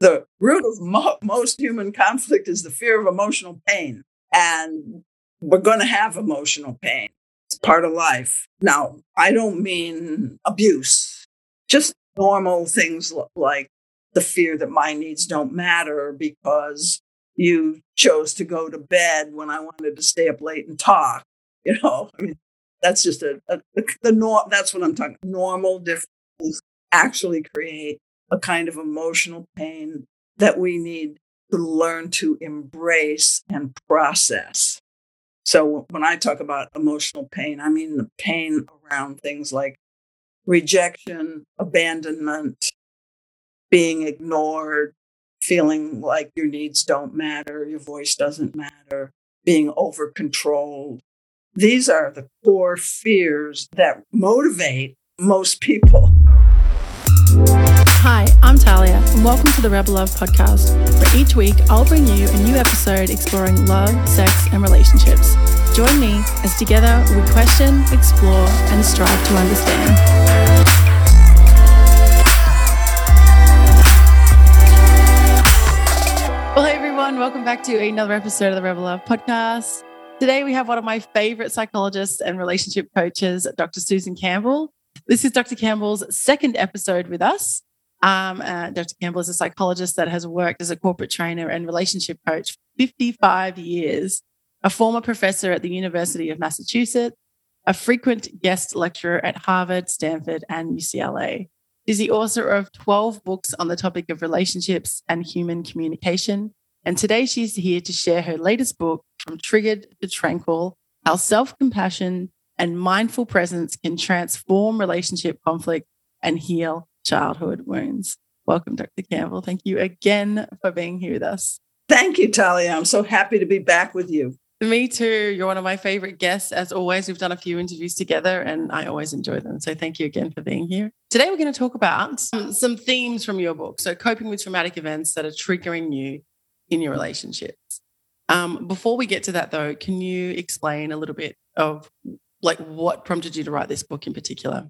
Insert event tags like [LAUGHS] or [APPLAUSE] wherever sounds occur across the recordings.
the root of mo- most human conflict is the fear of emotional pain. And we're going to have emotional pain. It's part of life. Now, I don't mean abuse, just normal things like the fear that my needs don't matter because you chose to go to bed when I wanted to stay up late and talk. [LAUGHS] You know, I mean, that's just a, a the norm. That's what I'm talking. Normal differences actually create a kind of emotional pain that we need to learn to embrace and process. So when I talk about emotional pain, I mean the pain around things like rejection, abandonment, being ignored, feeling like your needs don't matter, your voice doesn't matter, being over controlled. These are the core fears that motivate most people. Hi, I'm Talia, and welcome to the Rebel Love podcast, where each week I'll bring you a new episode exploring love, sex, and relationships. Join me as together we question, explore, and strive to understand. Well, hey everyone, welcome back to another episode of the Rebel Love podcast. Today we have one of my favorite psychologists and relationship coaches, Dr. Susan Campbell. This is Dr. Campbell's second episode with us. Um, uh, Dr. Campbell is a psychologist that has worked as a corporate trainer and relationship coach for 55 years, a former professor at the University of Massachusetts, a frequent guest lecturer at Harvard, Stanford, and UCLA is the author of 12 books on the topic of relationships and human communication. And today she's here to share her latest book, From Triggered to Tranquil How Self Compassion and Mindful Presence Can Transform Relationship Conflict and Heal Childhood Wounds. Welcome, Dr. Campbell. Thank you again for being here with us. Thank you, Talia. I'm so happy to be back with you. Me too. You're one of my favorite guests. As always, we've done a few interviews together and I always enjoy them. So thank you again for being here. Today, we're going to talk about some, some themes from your book. So, coping with traumatic events that are triggering you in your relationships. Um, before we get to that, though, can you explain a little bit of like what prompted you to write this book in particular?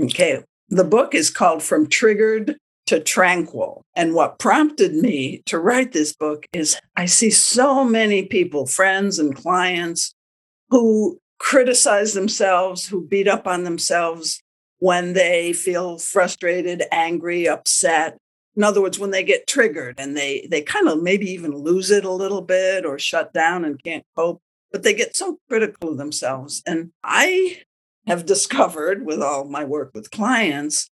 Okay. The book is called From Triggered to tranquil. And what prompted me to write this book is I see so many people, friends and clients, who criticize themselves, who beat up on themselves when they feel frustrated, angry, upset. In other words, when they get triggered and they they kind of maybe even lose it a little bit or shut down and can't cope, but they get so critical of themselves. And I have discovered with all my work with clients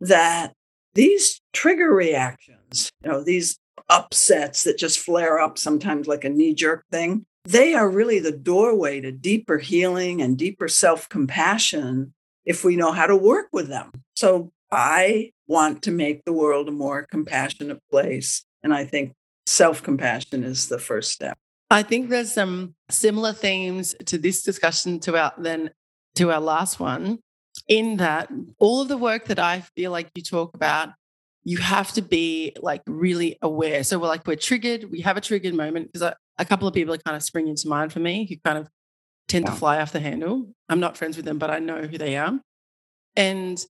that these trigger reactions, you know, these upsets that just flare up sometimes like a knee jerk thing, they are really the doorway to deeper healing and deeper self compassion if we know how to work with them. So I want to make the world a more compassionate place. And I think self compassion is the first step. I think there's some similar themes to this discussion to our then to our last one in that all of the work that I feel like you talk about, you have to be like really aware. So we're like, we're triggered, we have a triggered moment because a couple of people are kind of spring to mind for me who kind of tend to fly off the handle. I'm not friends with them, but I know who they are. And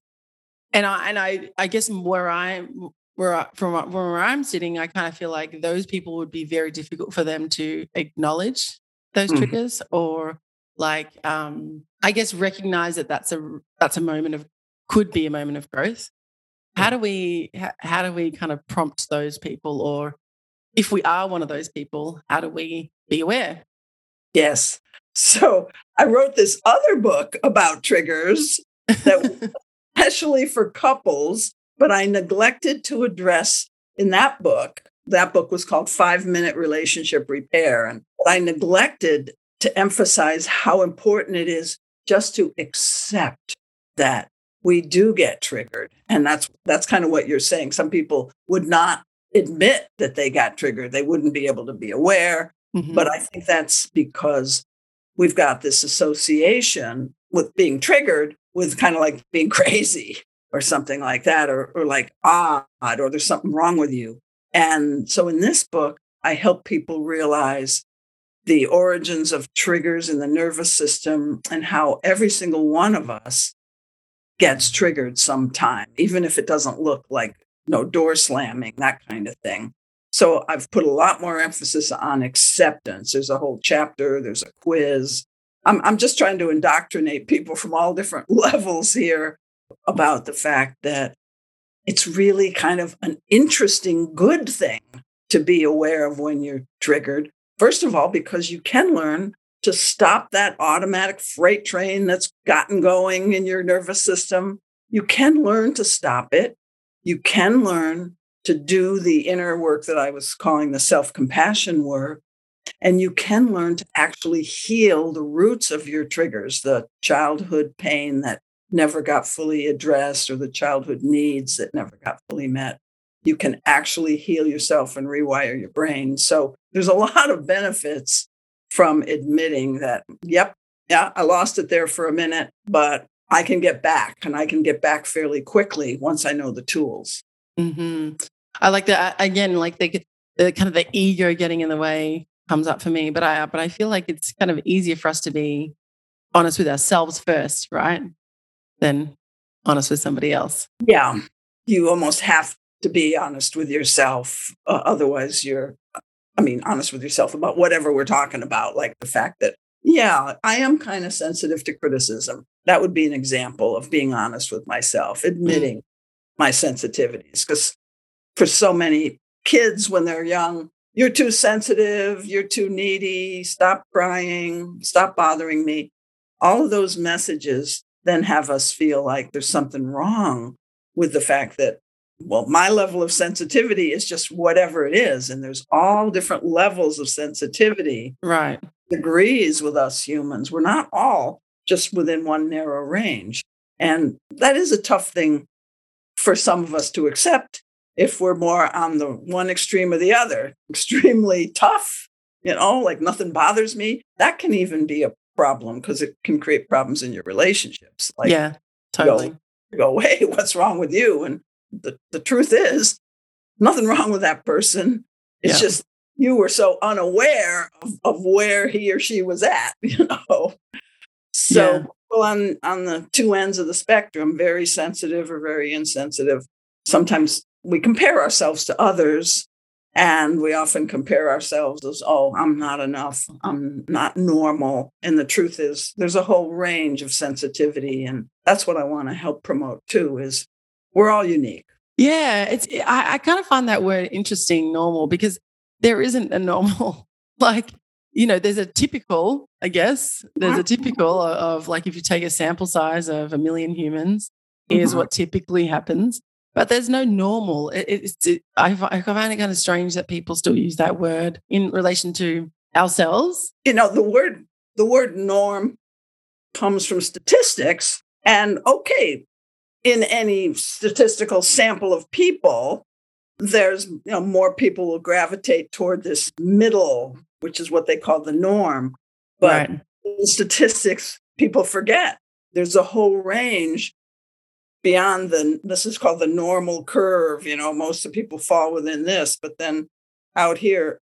and I and I I guess where I where from where I'm sitting, I kind of feel like those people would be very difficult for them to acknowledge those mm. triggers or like um i guess recognize that that's a that's a moment of could be a moment of growth. How do we how, do we kind of prompt those people? Or if we are one of those people how do we be aware? Yes. So i wrote this other book about triggers that [LAUGHS] especially for couples but i neglected to address in that book that book was called five minute relationship repair and i neglected to emphasize how important it is just to accept that we do get triggered. And that's that's kind of what you're saying. Some people would not admit that they got triggered. They wouldn't be able to be aware. Mm-hmm. but i think that's because we've got this association with being triggered with kind of like being [LAUGHS] crazy or something like that or, or like odd or there's something wrong with you. And so in this book i help people realize the origins of triggers in the nervous system and how every single one of us gets triggered sometime, even if it doesn't look like no door slamming, that kind of thing. So I've put a lot more emphasis on acceptance. There's a whole chapter, there's a quiz. I'm, I'm just trying to indoctrinate people from all different [LAUGHS] levels here about the fact that it's really kind of an interesting, good thing to be aware of when you're triggered. First of all, because you can learn to stop that automatic freight train that's gotten going in your nervous system. You can learn to stop it. You can learn to do the inner work that I was calling the self compassion work. And you can learn to actually heal the roots of your triggers, the childhood pain that never got fully addressed or the childhood needs that never got fully met. You can actually heal yourself and rewire your brain. So there's a [LAUGHS] lot of benefits from admitting that, yep, yeah, I lost it there for a minute, but I can get back and I can get back fairly quickly once I know the tools. Mm-hmm. I like that again, like the, the kind of the ego getting in the way comes up for me, but I but I feel like it's kind of easier for us to be honest with ourselves first, right? Than honest with somebody else. Yeah, you almost have to be honest with yourself, uh, otherwise you're I mean, honest with yourself about whatever we're talking about, like the fact that, yeah, I am kind of sensitive to criticism. That would be an example of being honest with myself, admitting mm. my sensitivities. Because for so many kids when they're young, you're too sensitive, you're too needy, stop crying, stop bothering me. All of those messages then have us feel like there's something wrong with the fact that well, my level of sensitivity is just whatever it is. And there's all different levels of sensitivity. Right. Degrees with us humans. We're not all just within one narrow range. And that is a tough thing for some of us to accept if we're more on the one extreme or the other, [LAUGHS] extremely tough, you know, like nothing bothers me. That can even be a problem because it can create problems in your relationships. Like, yeah, totally. Go, go, hey, [LAUGHS] what's wrong with you? And the, the truth is, nothing wrong with that person. It's yeah. just you were so unaware of, of where he or she was at, [LAUGHS] you know. So yeah. well, on on the two ends of the spectrum, very sensitive or very insensitive. Sometimes we compare ourselves to others and we often compare ourselves as, oh, I'm not enough. I'm not normal. And the truth is, there's a whole range of sensitivity. And that's what I want to help promote too is we're all unique. Yeah, it's I, I kind of find that word interesting, normal, because there isn't a normal. [LAUGHS] Like, you know, there's a typical, I guess, there's a typical of, like if you take a sample size of a million humans, is mm-hmm. what typically happens. But there's no normal. It, it's it, I, I find it kind of strange that people still use that word in relation to ourselves. You know, the word the word norm comes from statistics, and okay, in any statistical sample of people, there's you know more people will gravitate toward this middle, which is what they call the norm. But right. statistics, people forget there's a whole range beyond the this is called the normal curve. You know, most of people fall within this, but then out here,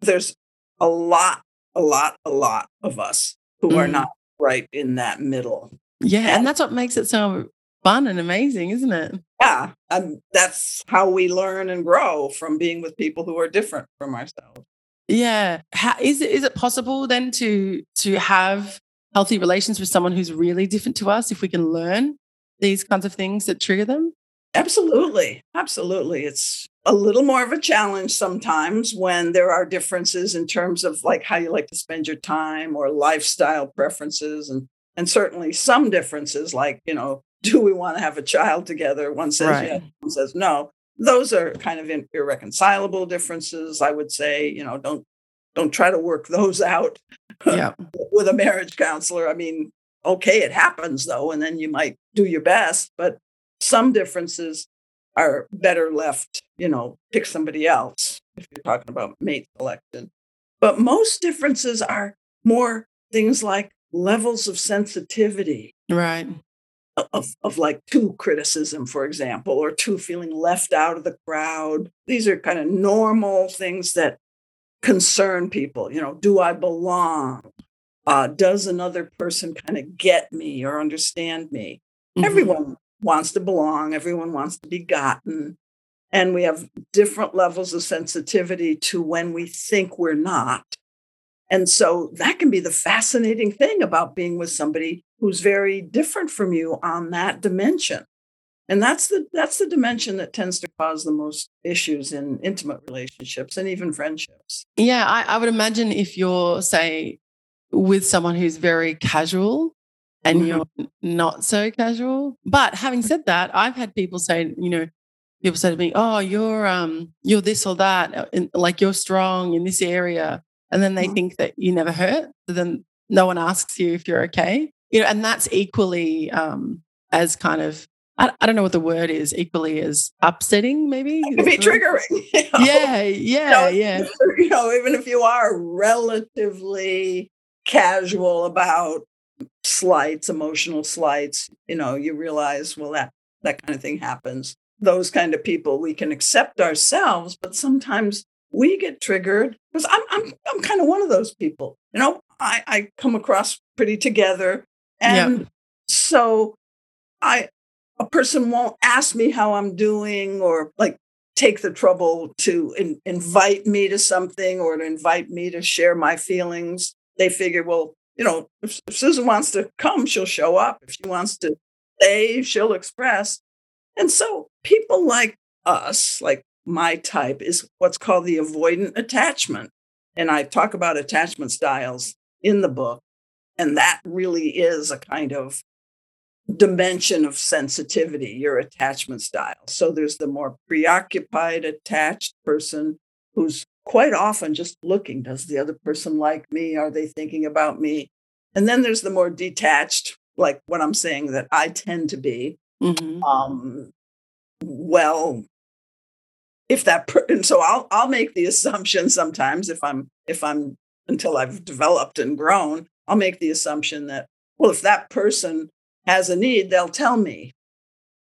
there's a lot, a lot, a lot of us who mm. are not right in that middle. Yeah, and, and that's what makes it so fun and amazing, isn't it? Yeah. And that's how we learn and grow from being with people who are different from ourselves. Yeah. How, is it is it possible then to to have healthy relations with someone who's really different to us if we can learn these kinds of things that trigger them? Absolutely. Absolutely. It's a little more of a challenge sometimes when there are differences in terms of like how you like to spend your time or lifestyle preferences and and certainly some differences like, you know, [LAUGHS] do we want to have a child together? One says right. yes, one says no. Those are kind of irreconcilable differences. I would say, you know, don't don't try to work those out yeah. [LAUGHS] with a marriage counselor. I mean, okay, it happens though, and then you might do your best, but some differences are better left, you know, pick somebody else if you're talking about mate selection. But most differences are more things like levels of sensitivity. Right of, of like to criticism, for example, or to feeling left out of the crowd. These are kind of normal things that concern people. You know, do I belong? Uh, does another person kind of get me or understand me? Mm-hmm. Everyone wants to belong, everyone wants to be gotten. and we have different levels of sensitivity to when we think we're not. And so that can be the fascinating thing about being with somebody who's very different from you on that dimension. And that's the that's the dimension that tends to cause the most issues in intimate relationships and even friendships. Yeah, I, I would imagine if you're, say, with someone who's very casual and mm-hmm. you're not so casual. But having said that, I've had people say, you know, people say to me, "Oh, you're um, you're this or that, uh, like you're strong in this area," and then they mm-hmm. think that you never hurt. So then no one asks you if you're okay, you know, and that's equally um, as kind of I, I, don't know what the word is equally as upsetting maybe be triggering [LAUGHS] you [LAUGHS] know? yeah yeah yeah [LAUGHS] you know even if you are relatively casual about slights emotional slights you know you realize well that that kind of thing happens those kind of people we can accept ourselves but sometimes we get triggered because I'm, I'm i'm kind of one of those people you know? I i come across pretty together. And yep. so i a person won't ask me how i'm doing or like take the trouble to in, invite me to something or to invite me to share my feelings. They figure well you know if, if susan wants to come she'll show up. If she wants to stay she'll express. And so people like us, like my type, is what's called the avoidant attachment. And I talk about attachment styles in the book. And that really is a kind of dimension of sensitivity, your attachment style. So there's the more preoccupied, attached person who's quite often just looking does the other person like me? Are they thinking about me? And then there's the more detached, like what I'm saying that I tend to be, Mm-hmm. Um, well, if that per- and so I'll I'll make the assumption sometimes if I'm if I'm until I've developed and grown, I'll make the assumption that well, if that person has a need, they'll tell me.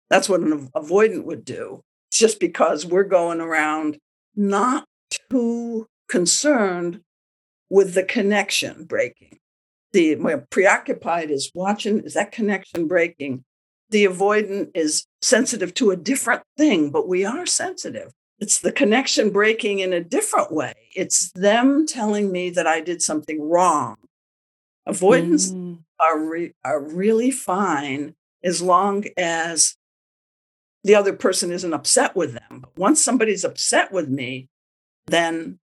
That's what an avoidant would do. It's just because we're going around not too concerned with the connection breaking. The preoccupied is watching, is that connection breaking? the avoidant is sensitive to a different thing, but we are sensitive. It's the connection breaking in a different way. It's them telling me that I did something wrong. Avoidance mm. are, re- are really fine as long as the other person isn't upset with them. But once somebody's upset with me, then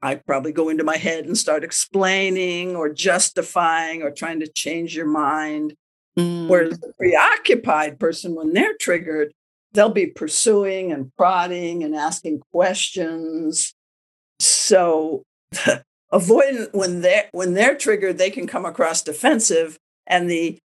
I probably go into my head and start explaining or justifying or trying to change your mind. Mm. Whereas the preoccupied person, when they're triggered, they'll be pursuing and prodding and asking questions. So [LAUGHS] avoidant when they're when they're triggered, they can come across defensive, and the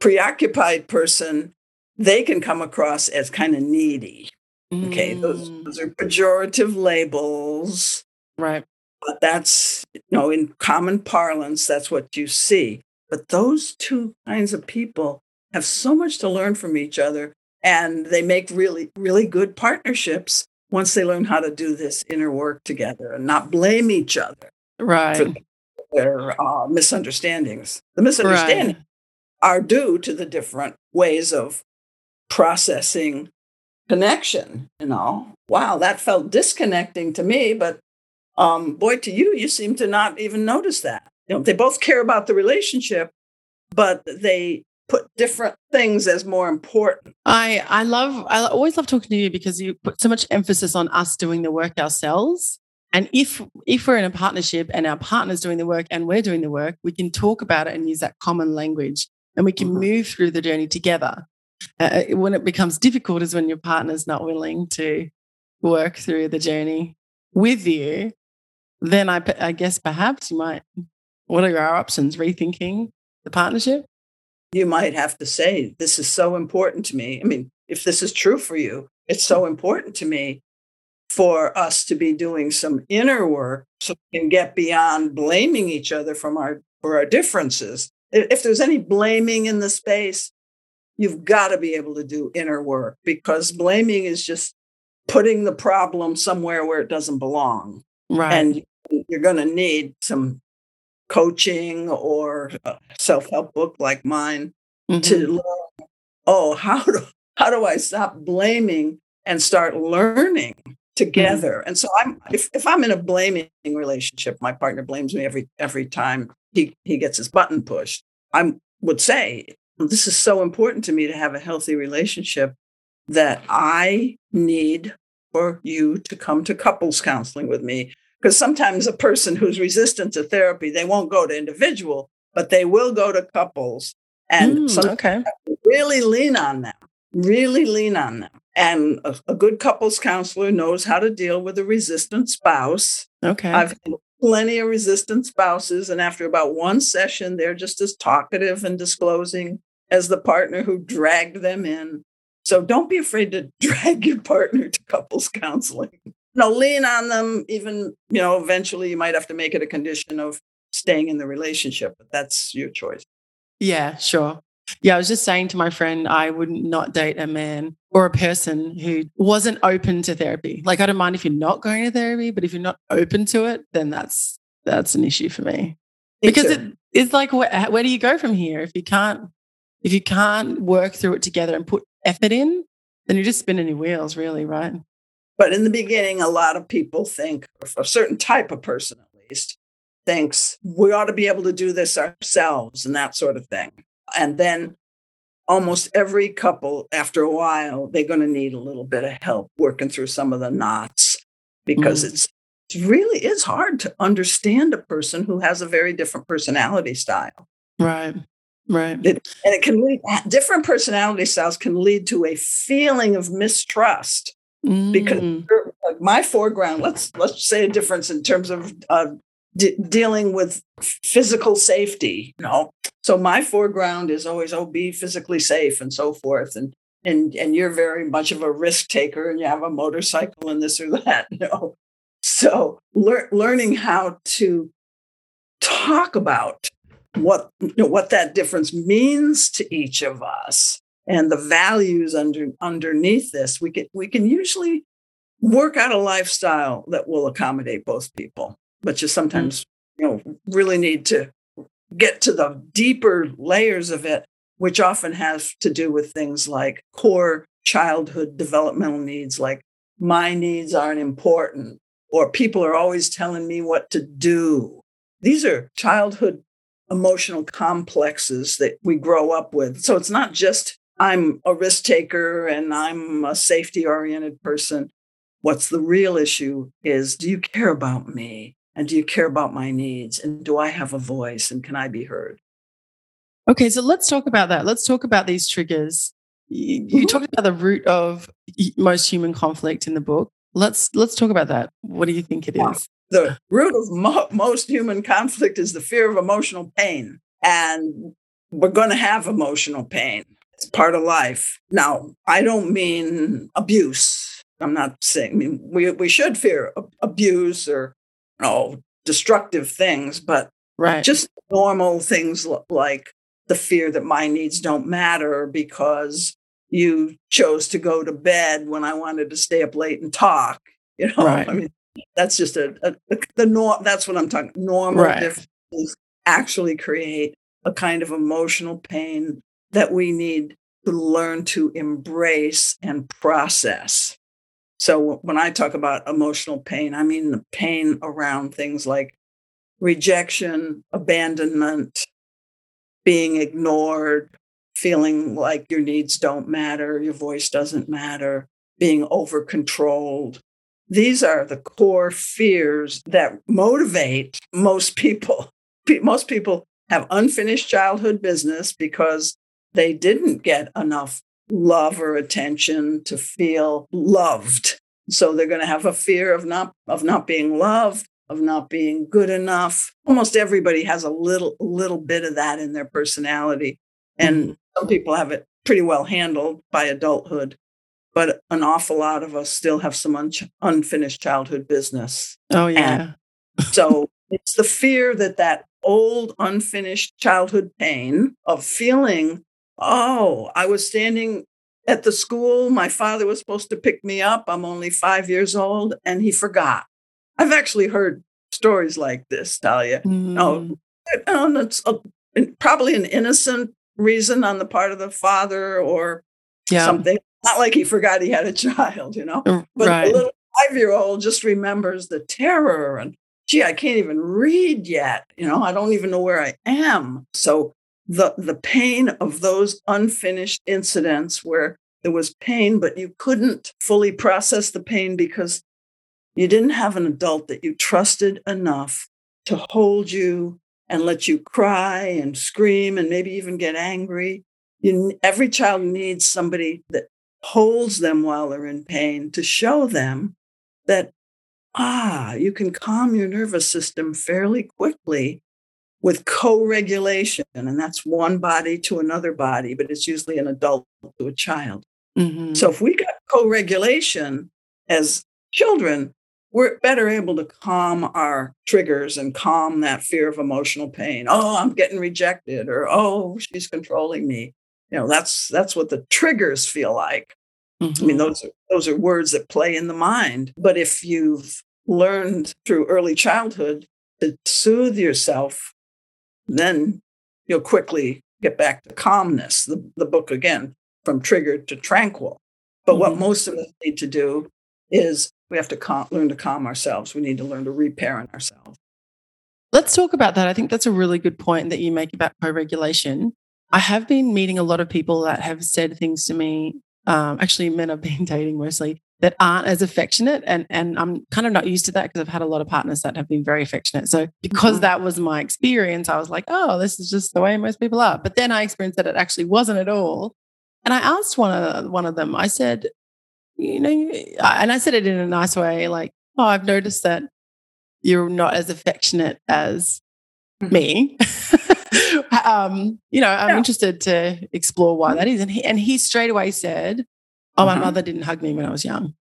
preoccupied person, they can come across as kind of needy. Mm. Okay, those, mm. those are pejorative labels. Right. But that's, you know, in common parlance, that's what you see. But those two kinds of people have so much to learn from each other and they make really, really good partnerships once they learn how to do this inner work together and not blame each other right. for their uh, misunderstandings. The misunderstandings right. are due to the different ways of processing connection. You know, wow, that felt disconnecting to me, but um, boy, to you, you seem to not even notice that you know, they both care about the relationship, but they put different things as more important. I I love I always love talking to you because you put so much emphasis on us doing the work ourselves. And if if we're in a partnership and our partner's doing the work and we're doing the work, we can talk about it and use that common language, and we can mm-hmm. move through the journey together. Uh, uh when it becomes difficult is when your partner's not willing to work through the journey with you. Then I, I guess perhaps you might what are our options? Rethinking the partnership? You might have to say, This is so important to me. I mean, if this is true for you, it's so important to me for us to be doing some inner work so we can get beyond blaming each other from our for our differences. If there's any blaming in the space, you've got to be able to do inner work because blaming is just putting the problem somewhere where it doesn't belong. Right. And you're going to need some coaching or a self-help book like mine mm-hmm. to learn oh [LAUGHS] how do how do i stop blaming and start learning together. Mm-hmm. And so I'm if, if I'm in a blaming relationship, my partner blames me every every time he, he gets his button pushed. I would say this is so important to me to have a healthy relationship that I need for you to come to couples counseling with me. Because sometimes a person who's resistant to therapy, they won't go to individual, but they will go to couples and mm, okay. really lean on them, really lean on them. And a, a, good couples counselor knows how to deal with a resistant spouse. Okay. I've had plenty of resistant spouses, and after about one session, they're just as talkative and disclosing as the partner who dragged them in. So don't be afraid to [LAUGHS] drag your partner to couples counseling. No, lean on them. Even, you know, eventually you might have to make it a condition of staying in the relationship, but that's your choice. Yeah, sure. Yeah, I was just saying to my friend, I would not date a man or a person who wasn't open to therapy. Like, I don't mind if you're not going to therapy, but if you're not open to it, then that's that's an issue for me. me because it, it's like, where, where do you go from here if you can't if you can't work through it together and put effort in, then you're just spinning your wheels, really, right? But in the beginning, a lot of people think, a certain type of person at least, thinks we ought to be able to do this ourselves and that sort of thing. And then almost every couple, after a while, they're going to need a little bit of help working through some of the knots because mm. it's it really is hard to understand a person who has a very different personality style. Right. Right. It, and it can lead, different personality styles can lead to a feeling of mistrust. Mm. Because my foreground, let's let's say a difference in terms of uh, d- dealing with physical safety. You know, so my foreground is always oh be physically safe and so forth, and and and you're very much of a risk taker, and you have a motorcycle and this or that. [LAUGHS] You know, so lear- learning how to talk about what you know, what that difference means to each of us and the values under underneath this we can we can usually work out a lifestyle that will accommodate both people but you mm. sometimes you know really need to get to the deeper layers of it which often has to do with things like core childhood developmental needs like my needs aren't important or people are always telling me what to do these are childhood emotional complexes that we grow up with. So it's not just I'm a risk taker and I'm a safety oriented person. What's the real issue is do you care about me? And do you care about my needs? And do I have a voice? And can I be heard? Okay, so let's talk about that. Let's talk about these triggers. You, you mm-hmm. talked about the root of most human conflict in the book. Let's let's talk about that. What do you think it is? the root of mo- most human conflict is the fear of emotional pain. And we're going to have emotional pain. It's part of life. Now, I don't mean abuse. I'm not saying, I mean, we, we should fear abuse or, you know, destructive things, but right. just normal things like the fear that my needs don't matter because you chose to go to bed when I wanted to stay up late and talk. [LAUGHS] You know, right. I mean, that's just a, a, a the norm. That's what I'm talking. Normal right. differences actually create a kind of emotional pain that we need to learn to embrace and process. So when I talk about emotional pain, I mean the pain around things like rejection, abandonment, being ignored, feeling like your needs don't matter, your voice doesn't matter, being over controlled, these are the core fears that motivate most people. Most people have unfinished childhood business because they didn't get enough love or attention to feel loved. So they're going to have a fear of not of not being loved, of not being good enough. Almost everybody has a little little bit of that in their personality. And mm-hmm. some people have it pretty well handled by adulthood but an awful lot of us still have some un- unfinished childhood business. Oh, yeah. So it's the fear that that old unfinished childhood pain of feeling, oh, I was standing at the school. My father was supposed to pick me up. I'm only five years old and he forgot. I've actually heard stories like this, Talia. Mm. Oh, and it's a, probably an innocent reason on the part of the father or yeah. something not like he forgot he had a [LAUGHS] child, you know. But right. the little five year old just remembers the terror and, gee, I can't even read yet. You know, I don't even know where I am. So the, the pain of those unfinished incidents where there was pain, but you couldn't fully process the pain because you didn't have an adult that you trusted enough to hold you and let you cry and scream and maybe even get angry. You, every child needs somebody that holds them while they're in pain to show them that, ah, you can calm your nervous system fairly quickly with co regulation. And that's one body to another body, but it's usually an adult to a child. Mhm. So if we got co regulation as children, we're better able to calm our triggers and calm that fear of emotional pain. Oh, I'm getting rejected, or oh, she's controlling me. You know, that's that's what the triggers feel like. I mean, Mhm. those are those are words that play in the mind. But if you've learned through early childhood to soothe yourself, then you'll quickly get back to calmness. The, the book again, from triggered to tranquil. But what Mhm. most of us need to do is we have to calm, learn to calm ourselves. We need to learn to reparent ourselves. Let's talk about that. I think that's a really good point that you make about co regulation. I have been meeting a lot of people that have said things to me, um, actually, men I've been [LAUGHS] dating mostly, that aren't as affectionate. And, and I'm kind of not used to that because I've had a lot of partners that have been very affectionate. So, because Mhm. that was my experience, I was like, oh, this is just the way most people are. But then I experienced that it actually wasn't at all. And I asked one of, one of them, I said, you know, and I said it in a nice way, like, oh, I've noticed that you're not as affectionate as me. [LAUGHS] um, you know, I'm Yeah. interested to explore why that is. And he and he straight away said, Oh, my Mhm. mother didn't hug me when I was young.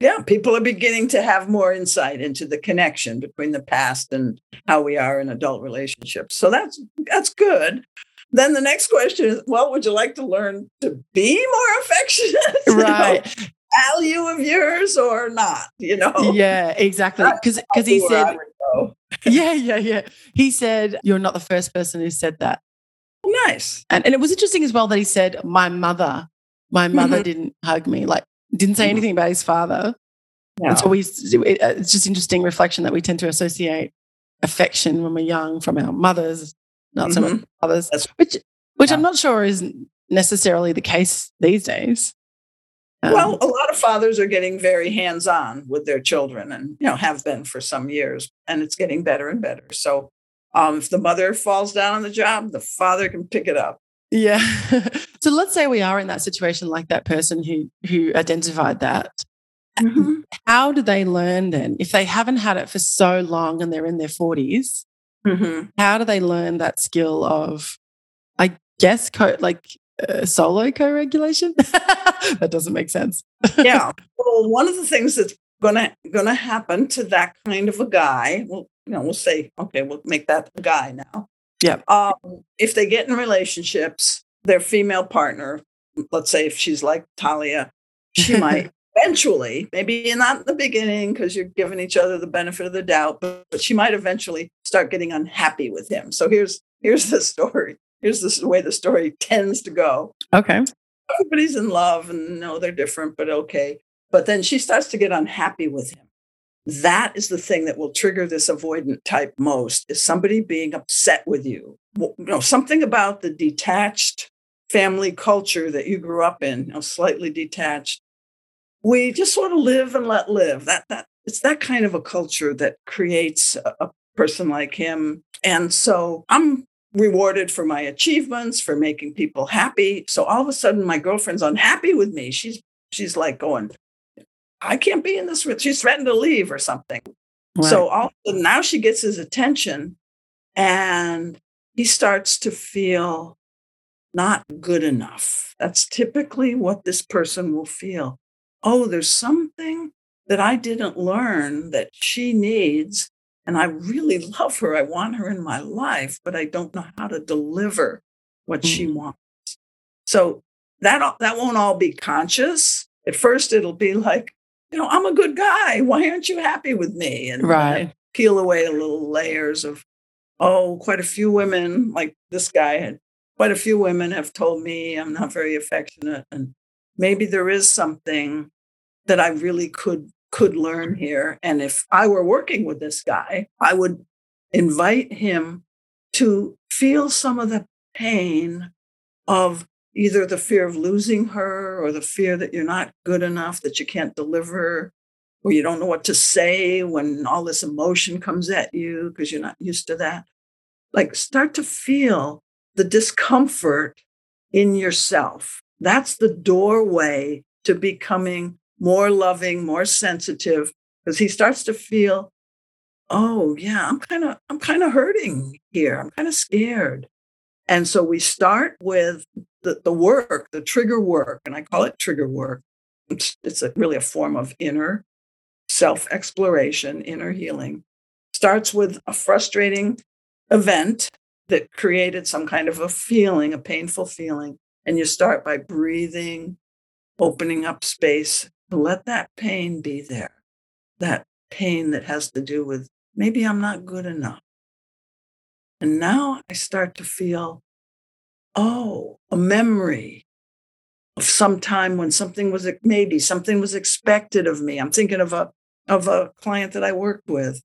Yeah, people are beginning to have more insight into the connection between the past and how we are in adult relationships. So that's that's good. Then the next question is, well, would you like to learn to be more affectionate? [LAUGHS] You know, Right. value of yours or not? You know. Yeah, exactly. Because because he said. [LAUGHS] Yeah, yeah, yeah. He said, You're not the first person who said that. nice. And and it was interesting as well that he said, My mother, my mother Mhm. didn't hug me. Like didn't say Mhm. anything about his father. Yeah. And so we, it- it's just interesting reflection that we tend to associate affection when we're young from our mothers, not so much Mhm. others, That's- which, which I'm not sure is necessarily the case these days. Um, well, a lot of fathers are getting very hands-on with their children, and you know have been for some years, and it's getting better and better. So, um, if the mother falls down on the job, the father can pick it up. Yeah. [LAUGHS] so let's say we are in that situation, like that person who who identified that. How do they learn then if they haven't had it for so long and they're in their 40s? Mhm. How do they learn that skill of, I guess, co- like uh, solo co-regulation? [LAUGHS] that doesn't make sense. yeah. [LAUGHS] Well, one of the things that's gonna gonna happen to that kind of a guy, well, you know, we'll say, okay, we'll make that a guy now. Yep. Um, if they get in relationships, their female partner, let's say if she's like Talia, she [LAUGHS] might eventually, maybe not in the beginning because you're giving each other the benefit of the doubt, but, but she might eventually start getting unhappy with him. So here's here's the story. Here's the way the story tends to go Okay. everybody's in love and no, they're different, but okay. But then she starts to get unhappy with him. That is the thing that will trigger this avoidant type most is somebody being upset with you. You know, something about the detached family culture that you grew up in, you know, slightly detached. We just sort of live and let live. That that it's that kind of a culture that creates a, a person like him. And so I'm rewarded for my achievements, for making people happy. So all of a sudden, my girlfriend's unhappy with me. She's she's like going, I can't be in this. With, she's threatened to leave or something. So all of a sudden, now she gets his attention, and he starts to feel not good enough. That's typically what this person will feel. Oh, there's something that I didn't learn that she needs. And I really love her. I want her in my life, but I don't know how to deliver what she Mm. wants. So that that won't all be conscious. At first, it'll be like, you know, I'm a good guy. Why aren't you happy with me? And right. peel away a little layers of, oh, quite a few women, like this guy had, quite a few women have told me I'm not very affectionate. And maybe there is something that I really could could learn here. And if I were working with this guy, I would invite him to feel some of the pain of either the fear of losing her or the fear that you're not good enough, that you can't deliver, or you don't know what to say when all this emotion comes at you because you're not used to that. Like, start to feel the discomfort in yourself. That's the doorway to becoming more loving, more sensitive, because he starts to feel, oh yeah, I'm kind of I'm kind of hurting here. I'm kind of scared. And so we start with the, the work, the trigger work, and I call it trigger work. It's, it's a, really a form of inner self exploration, inner healing. Starts with a frustrating event that created some kind of a feeling, a painful feeling. And you start by breathing, opening up space let that pain be there. That pain that has to do with maybe I'm not good enough. And now I start to feel, oh, a memory of some time when something was maybe something was expected of me. I'm thinking of a of a client that I worked with.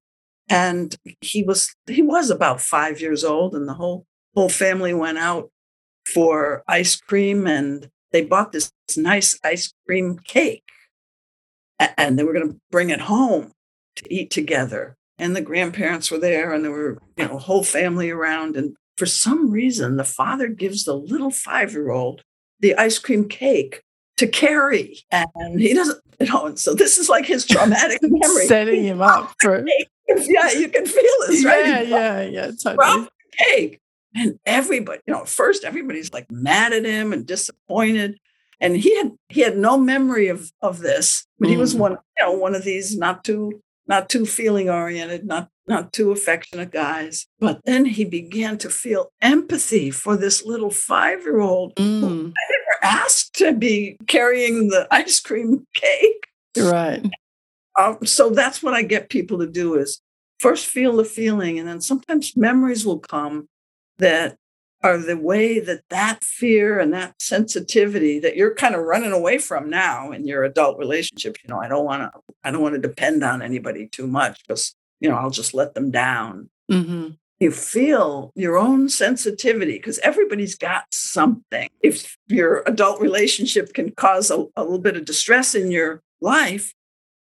And he was he was about five years old, and the whole whole family went out for ice cream and they bought this nice ice cream cake and they were going to bring it home to eat together and the grandparents were there and there were you know a whole family around and for some reason the father gives the little five year old the ice cream cake to carry and he doesn't [LAUGHS] you know so this is like his [LAUGHS] traumatic memory. setting him up for yeah you can feel this right? Yeah yeah yeah [LAUGHS] totally. cake. And everybody you know first everybody's like mad at him and disappointed. And he had he had no memory of of this but he was mm. one you know one of these not too not too feeling oriented not not too affectionate guys. But then he began to feel empathy for this little five year old mm. i never asked to be carrying the ice cream [LAUGHS] cake. Right. Um, so that's what i get people to do is first feel the feeling and then sometimes memories will come that are the way that that fear and that sensitivity that you're kind of running away from now in your adult relationships you know i don't want to i don't want to depend on anybody too much because you know i'll just let them down mm-hmm. you feel your own sensitivity because everybody's got something if your adult relationship can cause a, a little bit of distress in your life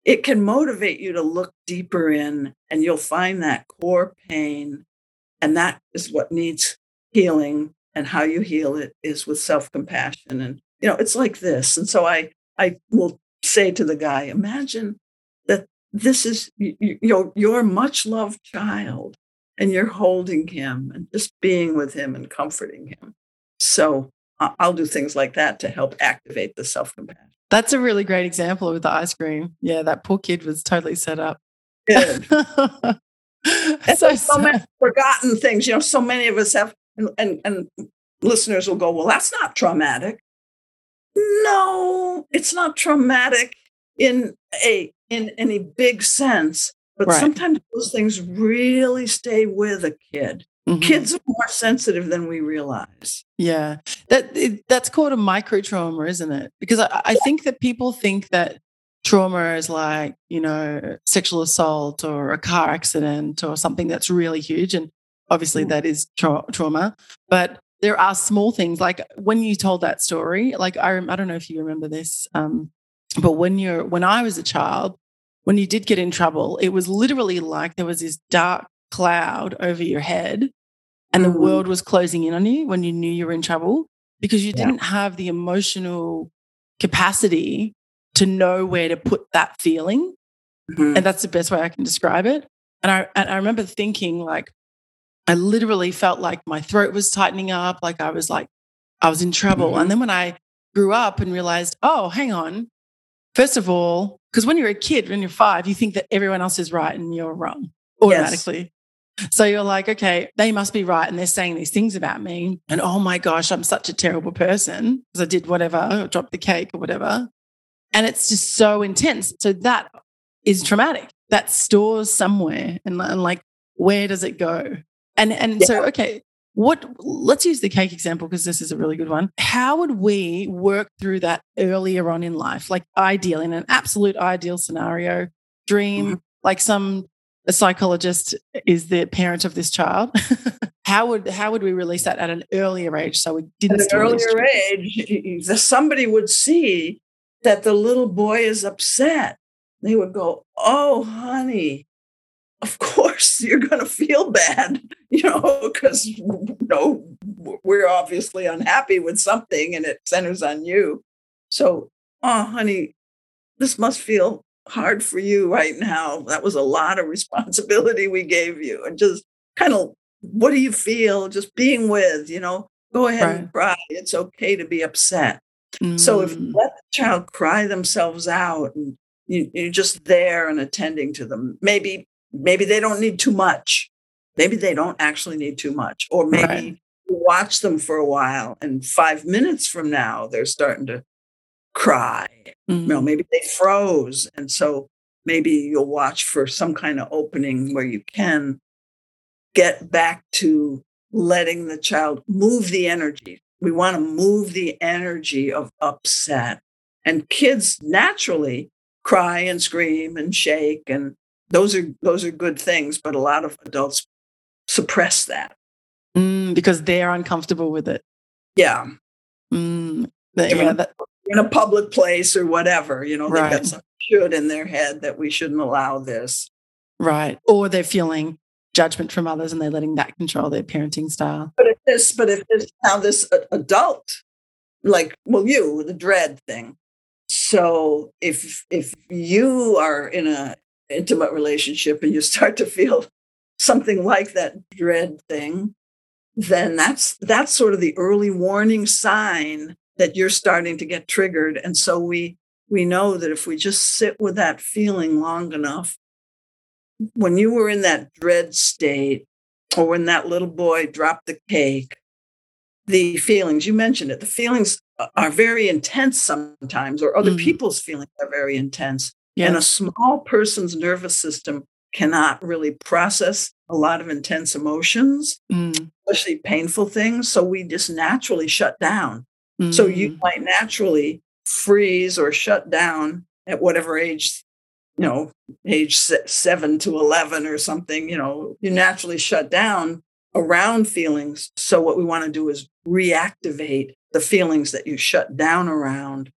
it can motivate you to look deeper in and you'll find that core pain and that is what needs healing and how you heal it is with self-compassion and you know it's like this. And so i i will say to the guy imagine that this is you, your your much loved child and you're holding him and just being with him and comforting him. So i'll do things like that to help activate the self-compassion. That's a really great example with the ice cream. Yeah that poor kid was totally set up. [LAUGHS] So, so many forgotten things. You know so many of us have and, and, and listeners will go, well, that's not traumatic. No, it's not traumatic in a in any big sense, but right. sometimes those things really stay with a kid. Mm-hmm. Kids are more sensitive than we realize. Yeah, that it, that's called a micro trauma, isn't it? Because I, I think that people think that trauma is like you know sexual assault or a car accident or something that's really huge, and Obviously, mm. that is tra- trauma, but there are small things like when you told that story. Like I, I don't know if you remember this, um, but when you're when I was a child, when you did get in trouble, it was literally like there was this dark cloud over your head, and the world was closing in on you when you knew you were in trouble because you didn't have the emotional capacity to know where to put that feeling. Mm-hmm. And that's the best way I can describe it. And I and I remember thinking like, I literally felt like my throat was tightening up, like I was like, I was in trouble. Mm-hmm. And then when I grew up and realized, oh, hang on. First of all, because when you're a kid, when you're five, you think that everyone else is right and you're wrong automatically. Yes. So you're like, okay, they must be right. And they're saying these things about me. And oh my gosh, I'm such a terrible person because I did whatever, dropped the cake or whatever. And it's just so intense. So that is traumatic. That stores somewhere. And, and like, where does it go? And and yeah. so okay, what let's use the cake example because this is a really good one. How would we work through that earlier on in life? Like ideal in an absolute ideal scenario dream mm-hmm. like some a psychologist is the parent of this child. [LAUGHS] How would how would we release that at an earlier age so we didn't at an earlier age somebody would see that the little boy is upset. They would go oh honey of course you're going to feel bad, [LAUGHS] you know, because you know we're obviously unhappy with something and it centers on you. So, oh, honey, this must feel hard for you right now. That was a lot of responsibility we gave you, and just kind of what do you feel? Just being with, you know, go ahead right. and cry. It's okay to be upset. Mm. So if you mm. let the child cry themselves out and you, you're just there and attending to them, maybe maybe they don't need too much. Maybe they don't actually need too much. Or maybe right. watch them for a while and five minutes from now they're starting to cry. Mm-hmm. You know, mm-hmm. maybe they froze. And so maybe you'll watch for some kind of opening where you can get back to letting the child move the energy. We want to move the energy of upset. And kids naturally cry and scream and shake and those are those are good things but a lot of adults suppress that. Mm, because they're uncomfortable with it. Yeah. Mm, yeah that, in a public place or whatever you know they've got some should in their head that we shouldn't allow this. Right. Or they're feeling judgment from others and they're letting that control their parenting style. But if this but if this now this adult like well you the dread thing. So if if you are in a intimate relationship and you start to feel something like that dread thing, then that's that's sort of the early warning sign that you're starting to get triggered. And so we we know that if we just sit with that feeling long enough, when you were in that dread state, or when that little boy dropped the cake, the feelings, you mentioned it, the feelings are very intense sometimes, or other mm-hmm. people's feelings are very intense. Yeah. And a small person's nervous system cannot really process a lot of intense emotions, mm. especially painful things. So we just naturally shut down. Mm. So you mm. might naturally freeze or shut down at whatever age, you know, age seven to 11 or something, you know, you naturally shut down around feelings. So what we want to do is reactivate the feelings that you shut down around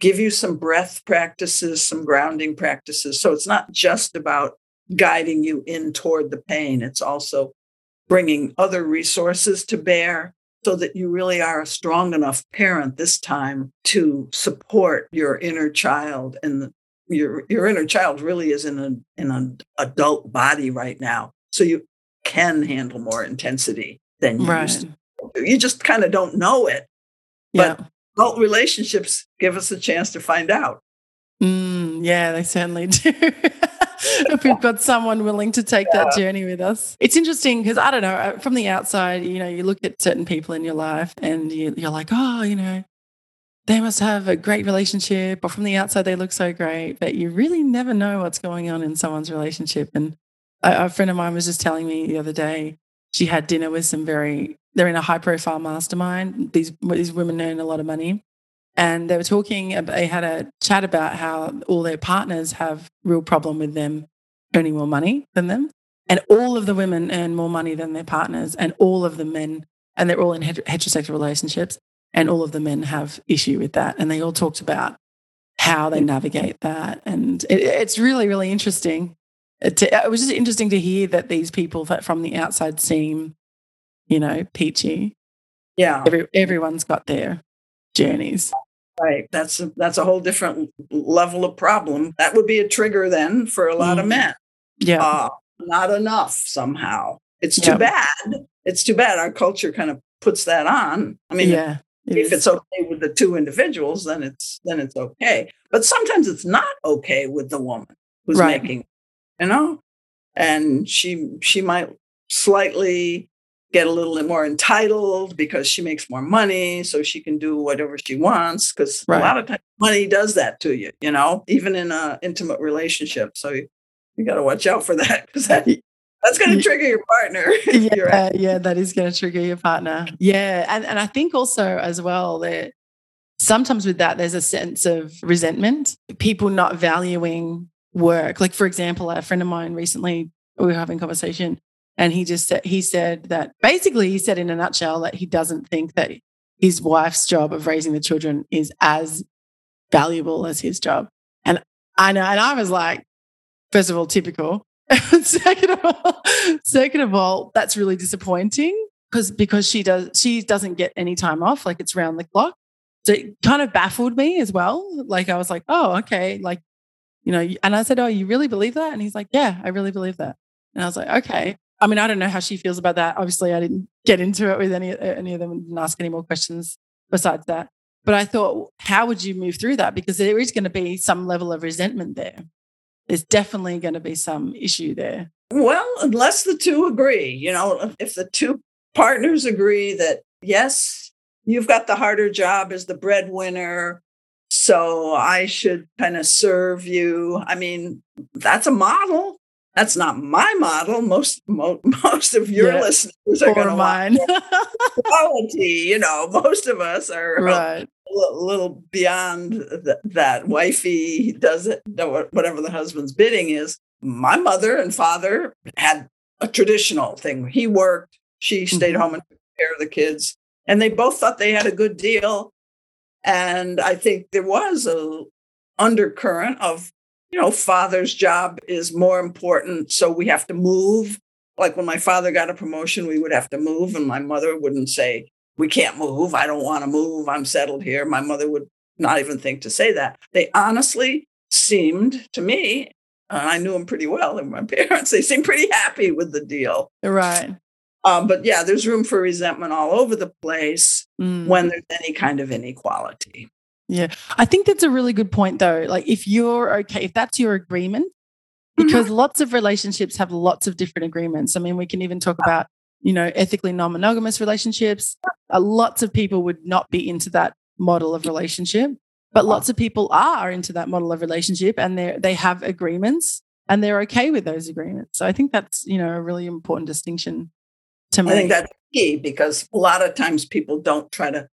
give you some breath practices, some grounding practices. So it's not just about guiding you in toward the pain, it's also bringing other resources to bear so that you really are a strong enough parent this time to support your inner child and the, your your inner child really is in an in an adult body right now so you can handle more intensity than you right. used to you just kind of don't know it yeah. Adult relationships give us a chance to find out. Mm, yeah, they certainly do. [LAUGHS] if we've got someone willing to take yeah. that journey with us. It's interesting because I don't know, uh, from the outside, you know, you look at certain people in your life and you, are like, oh, you know, they must have a great relationship, or from the outside, they look so great, but you really never know what's going on in someone's relationship. And a, a friend of mine was just telling me the other day, she had dinner with some very they're in a high profile mastermind. These these women earn a lot of money, and they were talking. They had a chat about how all their partners have real problem with them earning more money than them, and all of the women earn more money than their partners, and all of the men, and they're all in heterosexual relationships, and all of the men have issue with that, and they all talked about how they navigate that, and it, it's really really interesting. Uh, it, it was just interesting to hear that these people that from the outside seem you know, peachy. Yeah. Every, everyone's got their journeys. Right. That's a, that's a whole different level of problem. That would be a trigger then for a lot mm. of men. Yeah. Uh, not enough somehow. It's too bad. It's too bad our culture kind of puts that on. I mean, yeah, it if is. it's okay with the two individuals, then it's then it's okay. But sometimes it's not okay with the woman who's right. making, you know, and she she might slightly get a little bit more entitled because she makes more money so she can do whatever she wants because right. a lot of times money does that to you you know even in an intimate relationship so you, you got to watch out for that because that That's going to trigger your partner. [LAUGHS] yeah, yeah, that is going to trigger your partner. Yeah, and and I think also as well that sometimes with that there's a sense of resentment, people not valuing work. Like for example, a friend of mine recently we were having a conversation, and he just said he said that basically he said in a nutshell that he doesn't think that his wife's job of raising the children is as valuable as his job. And I know, and I was like, first of all, typical. [LAUGHS] second of all, second of all, that's really disappointing because because she does she doesn't get any time off, like it's round the clock. So it kind of baffled me as well. Like I was like, oh, okay, like you know. And I said, oh, you really believe that? And he's like, yeah, I really believe that. And I was like, okay. I mean, I don't know how she feels about that. Obviously, I didn't get into it with any uh, any of them and ask any more questions besides that. But I thought, how would you move through that? Because there is going to be some level of resentment there there's definitely going to be some issue there. Well, unless the two agree, you know, if the two partners agree that, yes, you've got the harder job as the breadwinner, so I should kind of serve you. I mean, that's a model. That's not my model. Most mo- [LAUGHS] most of your yeah. listeners are going to mine quality. You know, [LAUGHS] most of us are right a little beyond th- that. Wifey does it, whatever the husband's bidding is. My mother and father had a traditional thing. He worked, she stayed mm-hmm. home and took care of the kids, and they both thought they had a good deal. And I think there was a undercurrent of, you know, father's job is more important, so we have to move. Like when my father got a promotion, we would have to move, and my mother wouldn't say, we can't move. I don't want to move. I'm settled here. My mother would not even think to say that. They honestly seemed to me, and I knew them pretty well, and my [LAUGHS] parents, they seemed pretty happy with the deal. Right. Um, but yeah, there's room for resentment all over the place mm. when there's any kind of inequality. Yeah. I think that's a really good point, though. Like, if you're okay, if that's your agreement, because mm-hmm. lots of relationships have lots of different agreements. I mean, we can even talk about you know, ethically non monogamous relationships. Uh, lots of people would not be into that model of relationship, but lots of people are into that model of relationship and they they have agreements and they're okay with those agreements. So I think that's, you know, a really important distinction to me. I think that's key because a lot of times people don't try to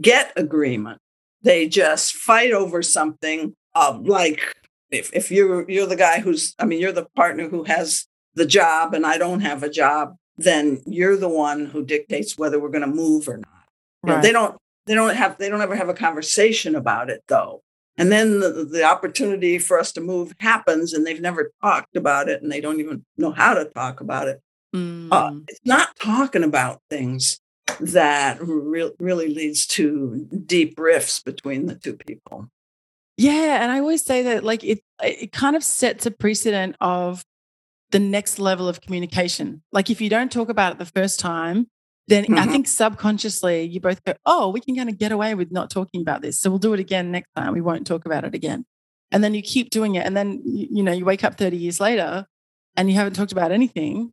get agreement. They just fight over something uh, like if, if you're you're the guy who's I mean you're the partner who has the job and I don't have a job then you're the one who dictates whether we're going to move or not. Right. know, they don't they don't have they don't ever have a conversation about it though. And then the, the opportunity for us to move happens and they've never talked about it and they don't even know how to talk about it. Mm. Uh, it's not talking about things that re- really leads to deep rifts between the two people. Yeah, and I always say that like it it kind of sets a precedent of the next level of communication. Like if you don't talk about it the first time, then mm-hmm. I think subconsciously you both go, oh, we can kind of get away with not talking about this. So we'll do it again next time. We won't talk about it again. And then you keep doing it. And then, you know, you wake up 30 years later and you haven't talked about anything.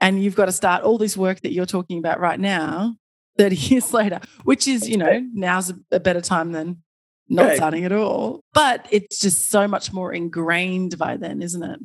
And you've got to start all this work that you're talking about right now, 30 [LAUGHS] years later, which is, you know, now's a better time than not starting at all. But it's just so much more ingrained by then, isn't it?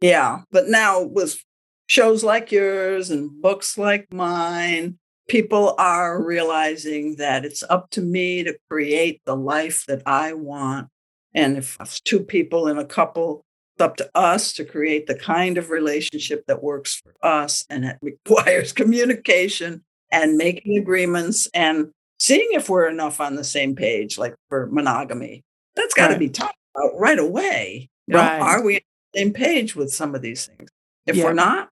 Yeah. But now with shows like yours and books like mine, people are realizing that it's up to me to create the life that I want. And if two people in a couple, up to us to create the kind of relationship that works for us. And it [LAUGHS] requires communication and making agreements and seeing if we're enough on the same page, like for monogamy. That's got to right. be talked about right away. You know, right. Are we on the same page with some of these things. If yeah. we're not,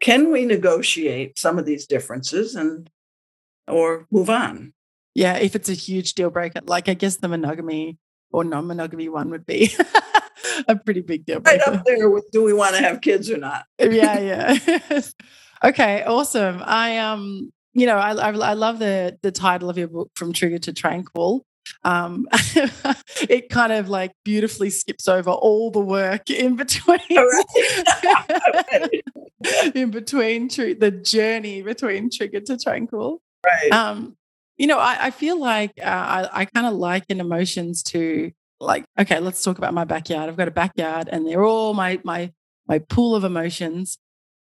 can we negotiate some of these differences and or move on? Yeah, if it's a huge deal breaker, like I guess the monogamy or non-monogamy one would be [LAUGHS] [LAUGHS] a pretty big deal breaker. Right up there with do we want to have kids or not? yeah, yeah. [LAUGHS] okay, awesome. I um, you know, I, I I love the the title of your book, From Trigger to Tranquil um, [LAUGHS] it kind of like beautifully skips over all the work in between in between tr- the journey between trigger to tranquil right um, you know i, I feel like uh, i, I kind of liken emotions to like okay let's talk about my backyard i've got a backyard and they're all my my my pool of emotions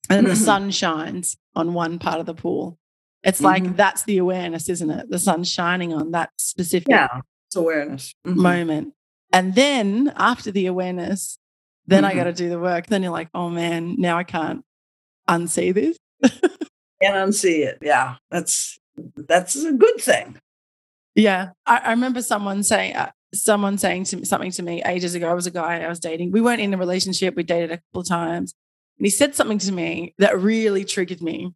and the sun shines on one part of the pool. It's like that's the awareness, isn't it? The sun's shining on that specific Yeah, it's awareness. Mhm. moment. And then after the awareness, then I Mhm. got to do the work. Then you're like, oh man, now I can't unsee this. [LAUGHS] Can't unsee it. Yeah, that's that's a good thing. Yeah, I, I remember someone saying uh, someone saying to me, something to me ages ago. I was a guy I was dating. We weren't in a relationship. We dated a couple of times, and he said something to me that really triggered me.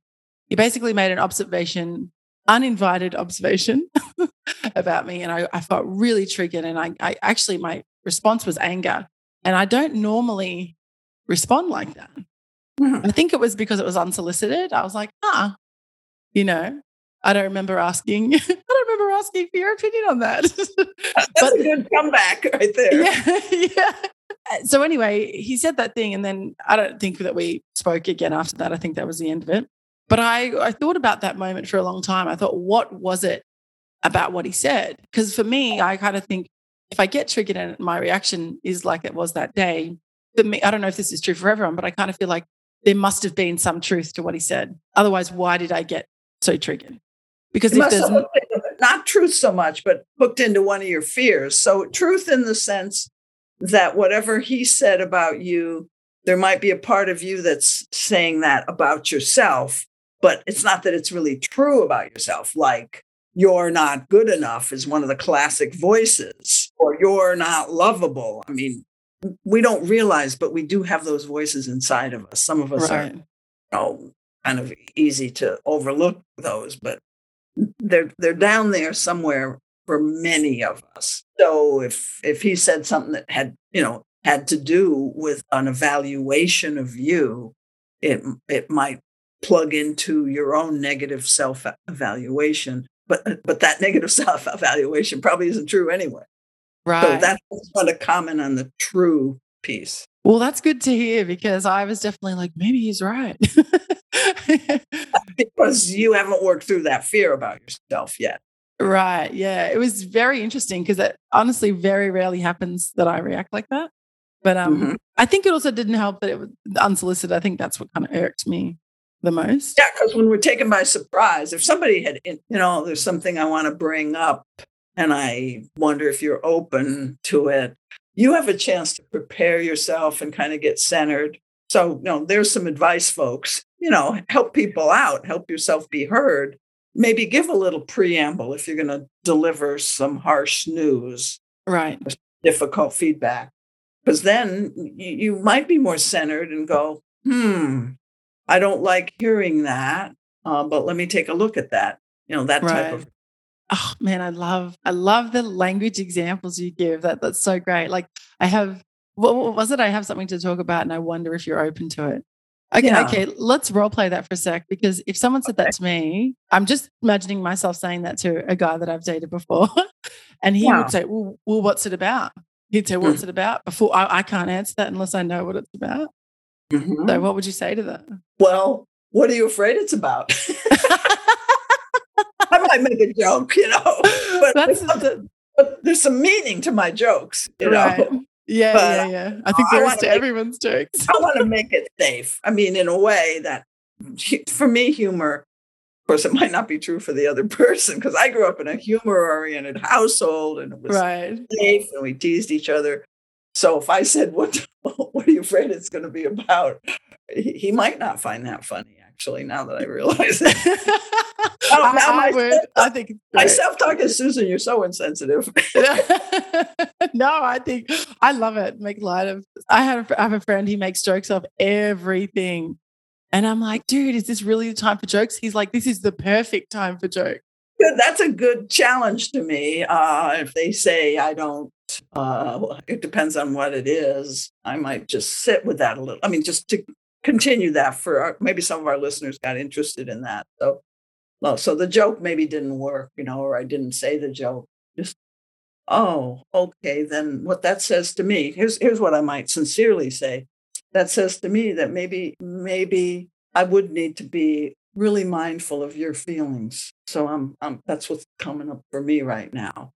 He basically made an observation, uninvited observation [LAUGHS] about me, and I, I felt really triggered. And I, I actually my response was anger, and I don't normally respond like that. Mhm. I think it was because it was unsolicited. I was like, ah, you know, I don't remember asking. [LAUGHS] I asking for your opinion on that. [LAUGHS] That's But- a good comeback right there. yeah, [LAUGHS] yeah. So anyway, he said that thing, and then I don't think that we spoke again after that. I think that was the end of it. But I, I thought about that moment for a long time. I thought, what was it about what he said? Because for me, I kind of think if I get triggered and my reaction is like it was that day, for me, I don't know if this is true for everyone, but I kind of feel like there must have been some truth to what he said. Otherwise, why did I get so triggered? Because You if there's have hooked into- not truth so much, but hooked into one of your fears. So truth in the sense that whatever he said about you, there might be a part of you that's saying that about yourself, but it's not that it's really true about yourself. Like you're not good enough is one of the classic voices, or you're not lovable. I mean, we don't realize, but we do have those voices inside of us. Some of us are right, you know, kind of easy to overlook those, but they're they're down there somewhere for many of us. So if if he said something that had you know had to do with an evaluation of you, it it might plug into your own negative self evaluation. But but that negative [LAUGHS] self evaluation probably isn't true anyway. Right. So that's want to comment on the true piece. Well, that's good to hear because I was definitely like, maybe he's right. [LAUGHS] [LAUGHS] Because you haven't worked through that fear about yourself yet. right. Yeah. It was very interesting because it honestly very rarely happens that I react like that. But um, Mhm. I think it also didn't help that it was unsolicited. I think that's what kind of irked me the most. Yeah, because when we're taken by surprise, if somebody had, you know, there's something I want to bring up and I wonder if you're open to it, you have a chance to prepare yourself and kind of get centered. So, you know, there's some advice, folks, you know, help people out, help yourself be heard. Maybe give a little preamble if you're going to deliver some harsh news, Right. difficult feedback, because then you, you might be more centered and go, hmm, I don't like hearing that, uh, but let me take a look at that. You know, that type of Oh man, I love I love the language examples you give. That that's so great. Like I have what, what was it? I have something to talk about and I wonder if you're open to it. Okay, Yeah. okay, let's role play that for a sec because if someone said that to me, I'm just imagining myself saying that to a guy that I've dated before. [LAUGHS] and he would say, well, well, what's it about? He'd say, What's it about? Before I, I can't answer that unless I know what it's about. Mhm. So what would you say to that? Well, what are you afraid it's about? [LAUGHS] I might make a joke, you know, [LAUGHS] but, That's the, but there's some meaning to my jokes, you know. Yeah, But, yeah, yeah. I think I there wanna to make- everyone's jokes. I want to make it safe. I mean, in a way that, for me, humor. Of course, it might not be true for the other [LAUGHS] person because I grew up in a humor-oriented household and it was Right. safe and we teased each other. So if I said, "What [LAUGHS] what are you afraid it's going to be about?" He, he might not find that funny. Actually, now that I realize it, [LAUGHS] I, now I my- would. I think it's my self-talk is Susan. You're so insensitive. [LAUGHS] no, I think I love it. Make light of. I have I have a friend. He makes jokes of everything, and I'm like, dude, is this really the time for jokes? He's like, this is the perfect time for jokes. Good. That's a good challenge to me. Uh, if they say I don't, uh, it depends on what it is. I might just sit with that a little. I mean, just to continue that for our, maybe some of our listeners got interested in that. So, well, so the joke maybe didn't work, you know, or I didn't say the joke. Just oh, okay. Then what that says to me here's here's what I might sincerely say. That says to me that maybe maybe I would need to be really mindful of your feelings. So I'm, I'm that's what's coming up for me right now.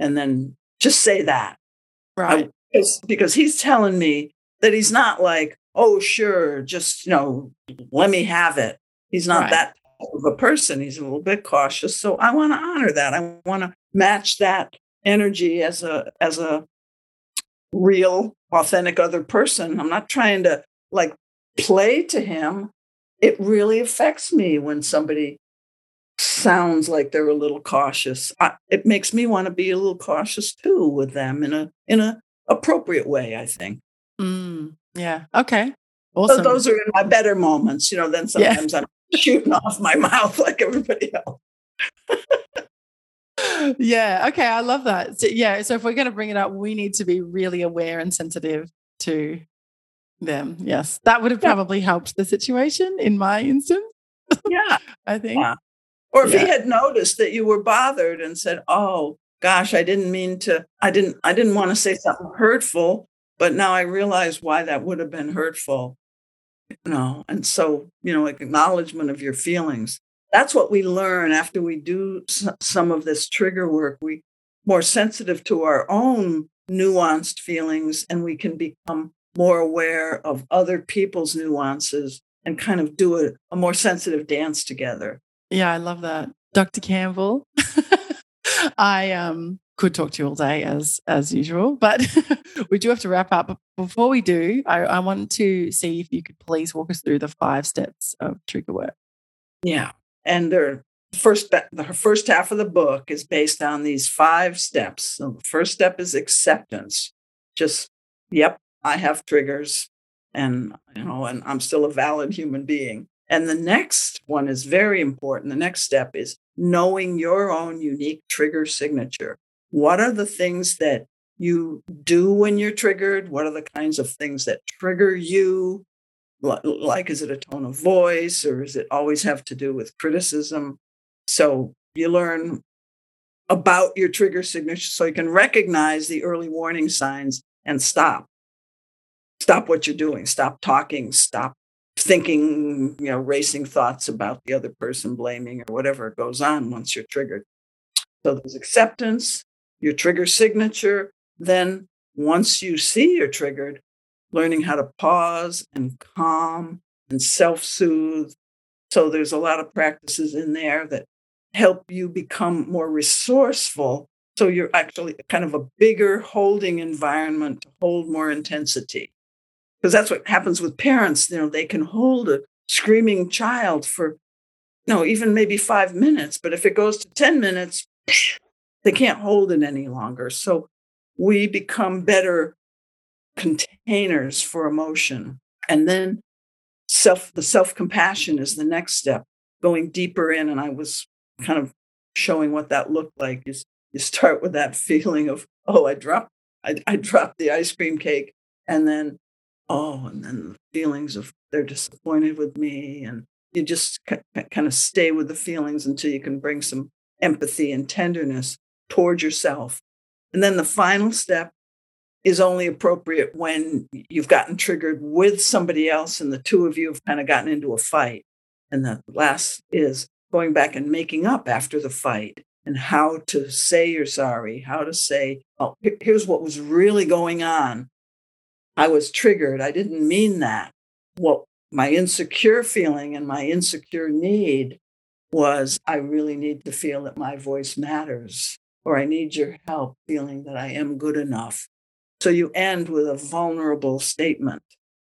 And then just say that. Right. I, because, because he's telling me that he's not like, oh, sure, just, you know, let me have it. He's not Right. that type of a person. He's a little bit cautious. So I want to honor that. I want to match that energy as a as a real authentic other person. I'm not trying to like play to him. It really affects me when somebody sounds like they're a little cautious. I, it makes me want to be a little cautious too with them in a in a appropriate way, I think. Mm, yeah. Okay. Awesome. So those are in my better moments, you know, then Yeah. sometimes I'm shooting off my [LAUGHS] mouth like everybody else. [LAUGHS] yeah. Okay. I love that. So, yeah. So if we're going to bring it up, we need to be really aware and sensitive to them. Yes. That would have Yeah. probably helped the situation in my instance, Yeah. [LAUGHS] I think. Yeah. Or if he had noticed that you were bothered and said, "Oh gosh, I didn't mean to. I didn't. I didn't want to say something hurtful, but now I realize why that would have been hurtful." You know, and so you know, acknowledgement of your feelings. That's what we learn after we do some of this trigger work. We more sensitive to our own nuanced feelings, and we can become more aware of other people's nuances and kind of do a, a more sensitive dance together. Yeah, I love that. Dr. Campbell. [LAUGHS] I um could talk to you all day as as usual, but [LAUGHS] we do have to wrap up. But before we do, I, I want to see if you could please walk us through the five steps of trigger work. Yeah. And the first the first half of the book is based on these five steps. So the first step is acceptance. Just yep, I have triggers and you know and I'm still a valid human being. And the next one is very important. The next step is knowing your own unique trigger signature. What are the things that you do when you're triggered? What are the kinds of things that trigger you? Like is it a tone of voice or does it always have to do with criticism? So you learn about your trigger signature so you can recognize the early warning signs and stop. Stop what you're doing. Stop talking. Stop thinking you know racing thoughts about the other person blaming or whatever goes on once you're triggered. So there's acceptance your trigger signature then once you see you're triggered learning how to pause and calm and self soothe. So there's a lot of practices in there that help you become more resourceful. So you're actually kind of a bigger holding environment to hold more intensity. Because that's what happens with parents. You know, they can hold a screaming child for, you know, even maybe five minutes. But if it goes to 10 minutes, they can't hold it any longer. So we become better containers for emotion. And then self the self-compassion is the next step, going deeper in. And I was kind of showing what that looked like is you start with that feeling of, oh, I dropped, I, I dropped the ice cream cake. And then, oh, and then the feelings of they're disappointed with me. And you just kind of stay with the feelings until you can bring some empathy and tenderness toward yourself. And then the final step is only appropriate when you've gotten triggered with somebody else and the two of you have kind of gotten into a fight. And the last is going back and making up after the fight and how to say you're sorry, how to say, oh, here's what was really going on. I was triggered. I didn't mean that. What my insecure feeling and my insecure need was I really need to feel that my voice matters, or I need your help feeling that I am good enough. So you end with a vulnerable statement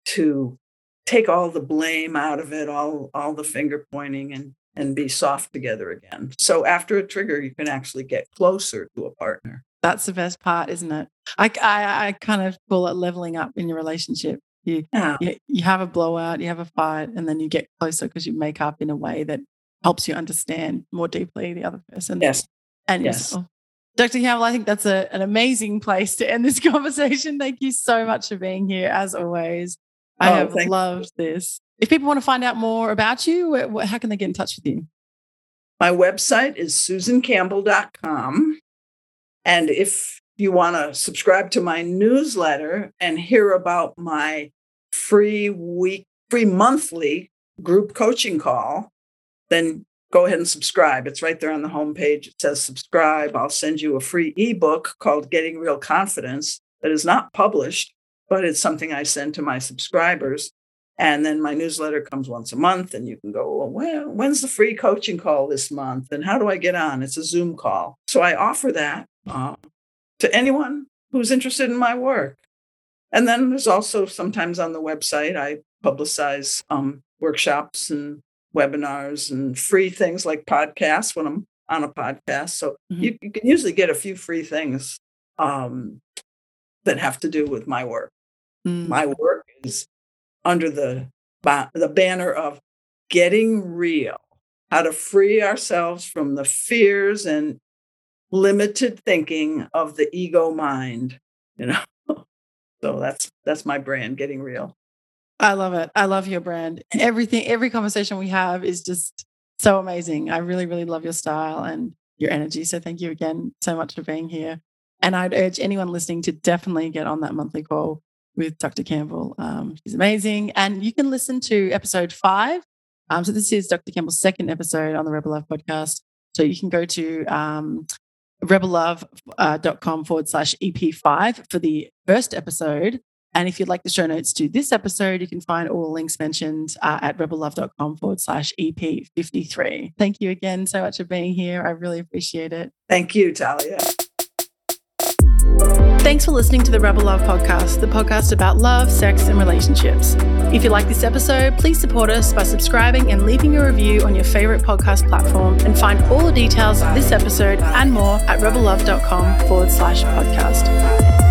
to take all the blame out of it, all, all the finger pointing, and, and be soft together again. So after a trigger, you can actually get closer to a partner. That's the best part, isn't it? I, I, I kind of call it leveling up in your relationship. You, Yeah. you, you have a blowout, you have a fight, and then you get closer because you make up in a way that helps you understand more deeply the other person Yes. and Yes. yourself. Dr. Campbell, I think that's a, an amazing place to end this [LAUGHS] conversation. Thank you so much for being here, as always. I Oh, have thank you. loved this. If people want to find out more about you, how can they get in touch with you? My website is susancampbell.com. And if you want to subscribe to my newsletter and hear about my free week, free monthly group coaching call, then go ahead and subscribe. It's right there on the homepage. It says subscribe. I'll send you a free ebook called Getting Real Confidence that is not published, but it's something I send to my subscribers. And then my newsletter comes once a month, and you can go, well, when, when's the free coaching call this month? And how do I get on? It's a Zoom call. So I offer that uh, to anyone who's interested in my work. And then there's also sometimes on the website, I publicize um, workshops and webinars and free things like podcasts when I'm on a podcast. So mm-hmm. you, you, can usually get a few free things um, that have to do with my work. Mm. My work is under the the banner of getting real, how to free ourselves from the fears and limited thinking of the ego mind, you know. [LAUGHS] so that's that's my brand, getting real. I love it. I love your brand. Everything, every conversation we have is just so amazing. I really, really love your style and your energy. So thank you again so much for being here. And I'd urge anyone listening to definitely get on that monthly call with Dr. Campbell. Um, she's amazing. And you can listen to episode five. Um, so this is Dr. Campbell's second episode on the Rebel Love podcast. So you can go to um, rebellove.com uh, forward slash EP5 for the first episode. And if you'd like the show notes to this episode, you can find all the links mentioned uh, at rebellove.com forward slash EP53. Thank you again so much for being here. I really appreciate it. Thank you, Talia. Thanks for listening to the Rebel Love Podcast, the podcast about love, sex, and relationships. If you like this episode, please support us by subscribing and leaving a review on your favorite podcast platform and find all the details of this episode and more at rebellove.com forward slash podcast.